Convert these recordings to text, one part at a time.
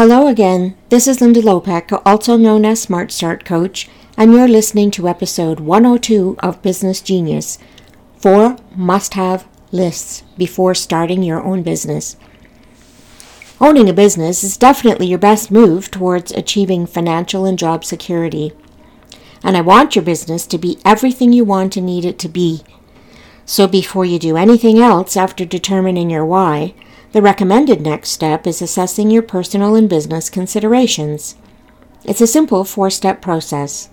Hello again. This is Linda Lopek, also known as Smart Start Coach, and you're listening to episode 102 of Business Genius Four Must Have Lists Before Starting Your Own Business. Owning a business is definitely your best move towards achieving financial and job security. And I want your business to be everything you want and need it to be. So before you do anything else after determining your why, the recommended next step is assessing your personal and business considerations. It's a simple four step process.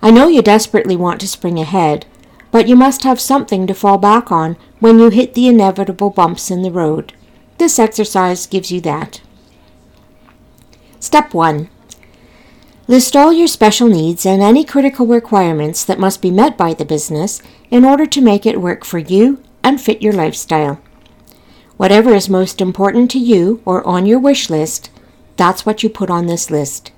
I know you desperately want to spring ahead, but you must have something to fall back on when you hit the inevitable bumps in the road. This exercise gives you that. Step 1 List all your special needs and any critical requirements that must be met by the business in order to make it work for you and fit your lifestyle. Whatever is most important to you or on your wish list, that's what you put on this list.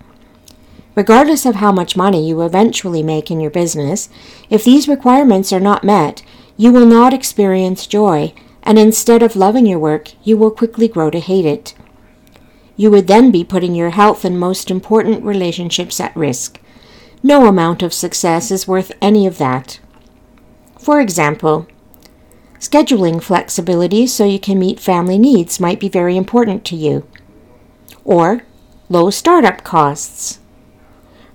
Regardless of how much money you eventually make in your business, if these requirements are not met, you will not experience joy, and instead of loving your work, you will quickly grow to hate it. You would then be putting your health and most important relationships at risk. No amount of success is worth any of that. For example, Scheduling flexibility so you can meet family needs might be very important to you. Or low startup costs.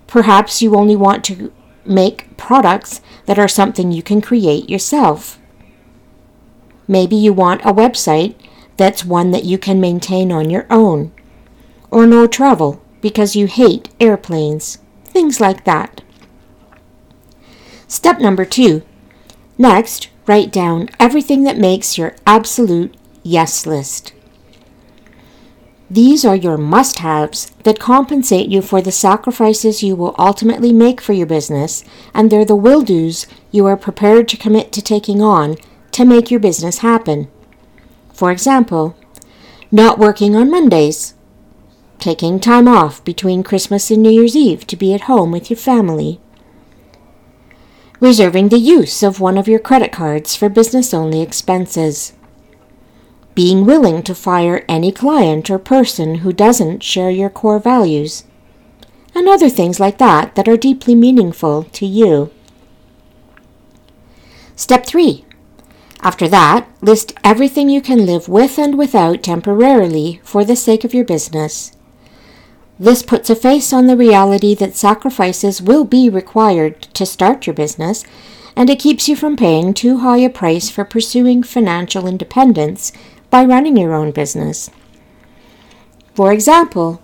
Perhaps you only want to make products that are something you can create yourself. Maybe you want a website that's one that you can maintain on your own. Or no travel because you hate airplanes. Things like that. Step number two. Next, Write down everything that makes your absolute yes list. These are your must haves that compensate you for the sacrifices you will ultimately make for your business, and they're the will do's you are prepared to commit to taking on to make your business happen. For example, not working on Mondays, taking time off between Christmas and New Year's Eve to be at home with your family, reserving the use of one of your credit cards for business only expenses, being willing to fire any client or person who doesn't share your core values, and other things like that that are deeply meaningful to you. Step 3. After that, list everything you can live with and without temporarily for the sake of your business. This puts a face on the reality that sacrifices will be required to start your business, and it keeps you from paying too high a price for pursuing financial independence by running your own business. For example,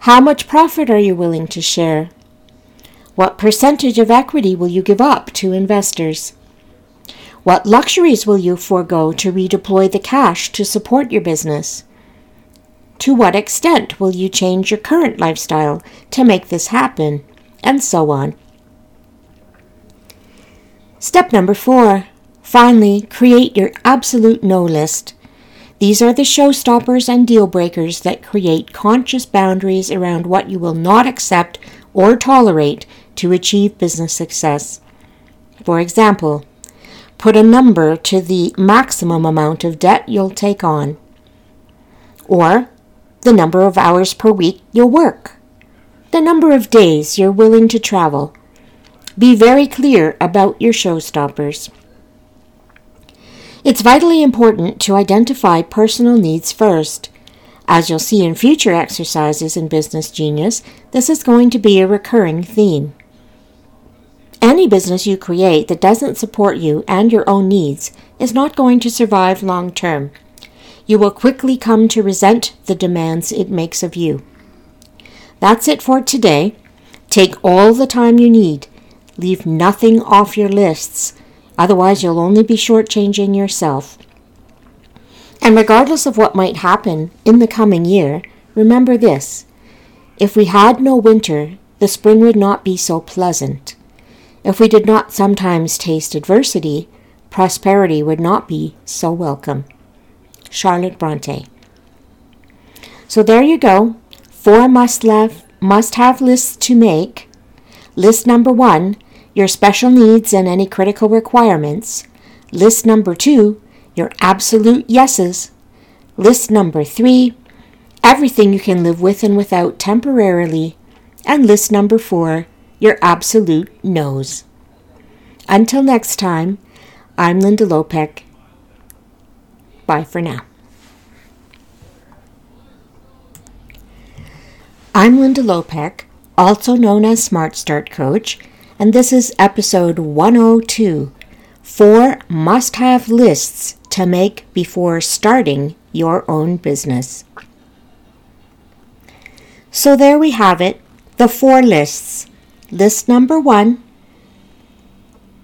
how much profit are you willing to share? What percentage of equity will you give up to investors? What luxuries will you forego to redeploy the cash to support your business? To what extent will you change your current lifestyle to make this happen? And so on. Step number four. Finally, create your absolute no list. These are the showstoppers and deal breakers that create conscious boundaries around what you will not accept or tolerate to achieve business success. For example, put a number to the maximum amount of debt you'll take on. Or the number of hours per week you'll work, the number of days you're willing to travel. Be very clear about your showstoppers. It's vitally important to identify personal needs first. As you'll see in future exercises in Business Genius, this is going to be a recurring theme. Any business you create that doesn't support you and your own needs is not going to survive long term you will quickly come to resent the demands it makes of you. That's it for today. Take all the time you need. Leave nothing off your lists, otherwise, you'll only be shortchanging yourself. And regardless of what might happen in the coming year, remember this if we had no winter, the spring would not be so pleasant. If we did not sometimes taste adversity, prosperity would not be so welcome. Charlotte Bronte. So there you go. Four must have, must have lists to make. List number one, your special needs and any critical requirements. List number two, your absolute yeses. List number three, everything you can live with and without temporarily, and list number four, your absolute no's. Until next time, I'm Linda Lopek. Bye for now. I'm Linda Lopek, also known as Smart Start Coach, and this is episode 102 Four Must Have Lists to Make Before Starting Your Own Business. So there we have it the four lists. List number one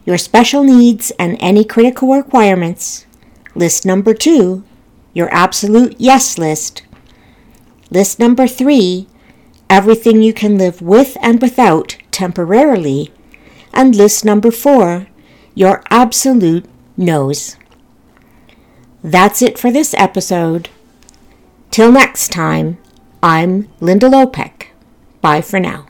your special needs and any critical requirements. List number two your absolute yes list. List number three everything you can live with and without temporarily. And list number four your absolute no's. That's it for this episode. Till next time, I'm Linda Lopek. Bye for now.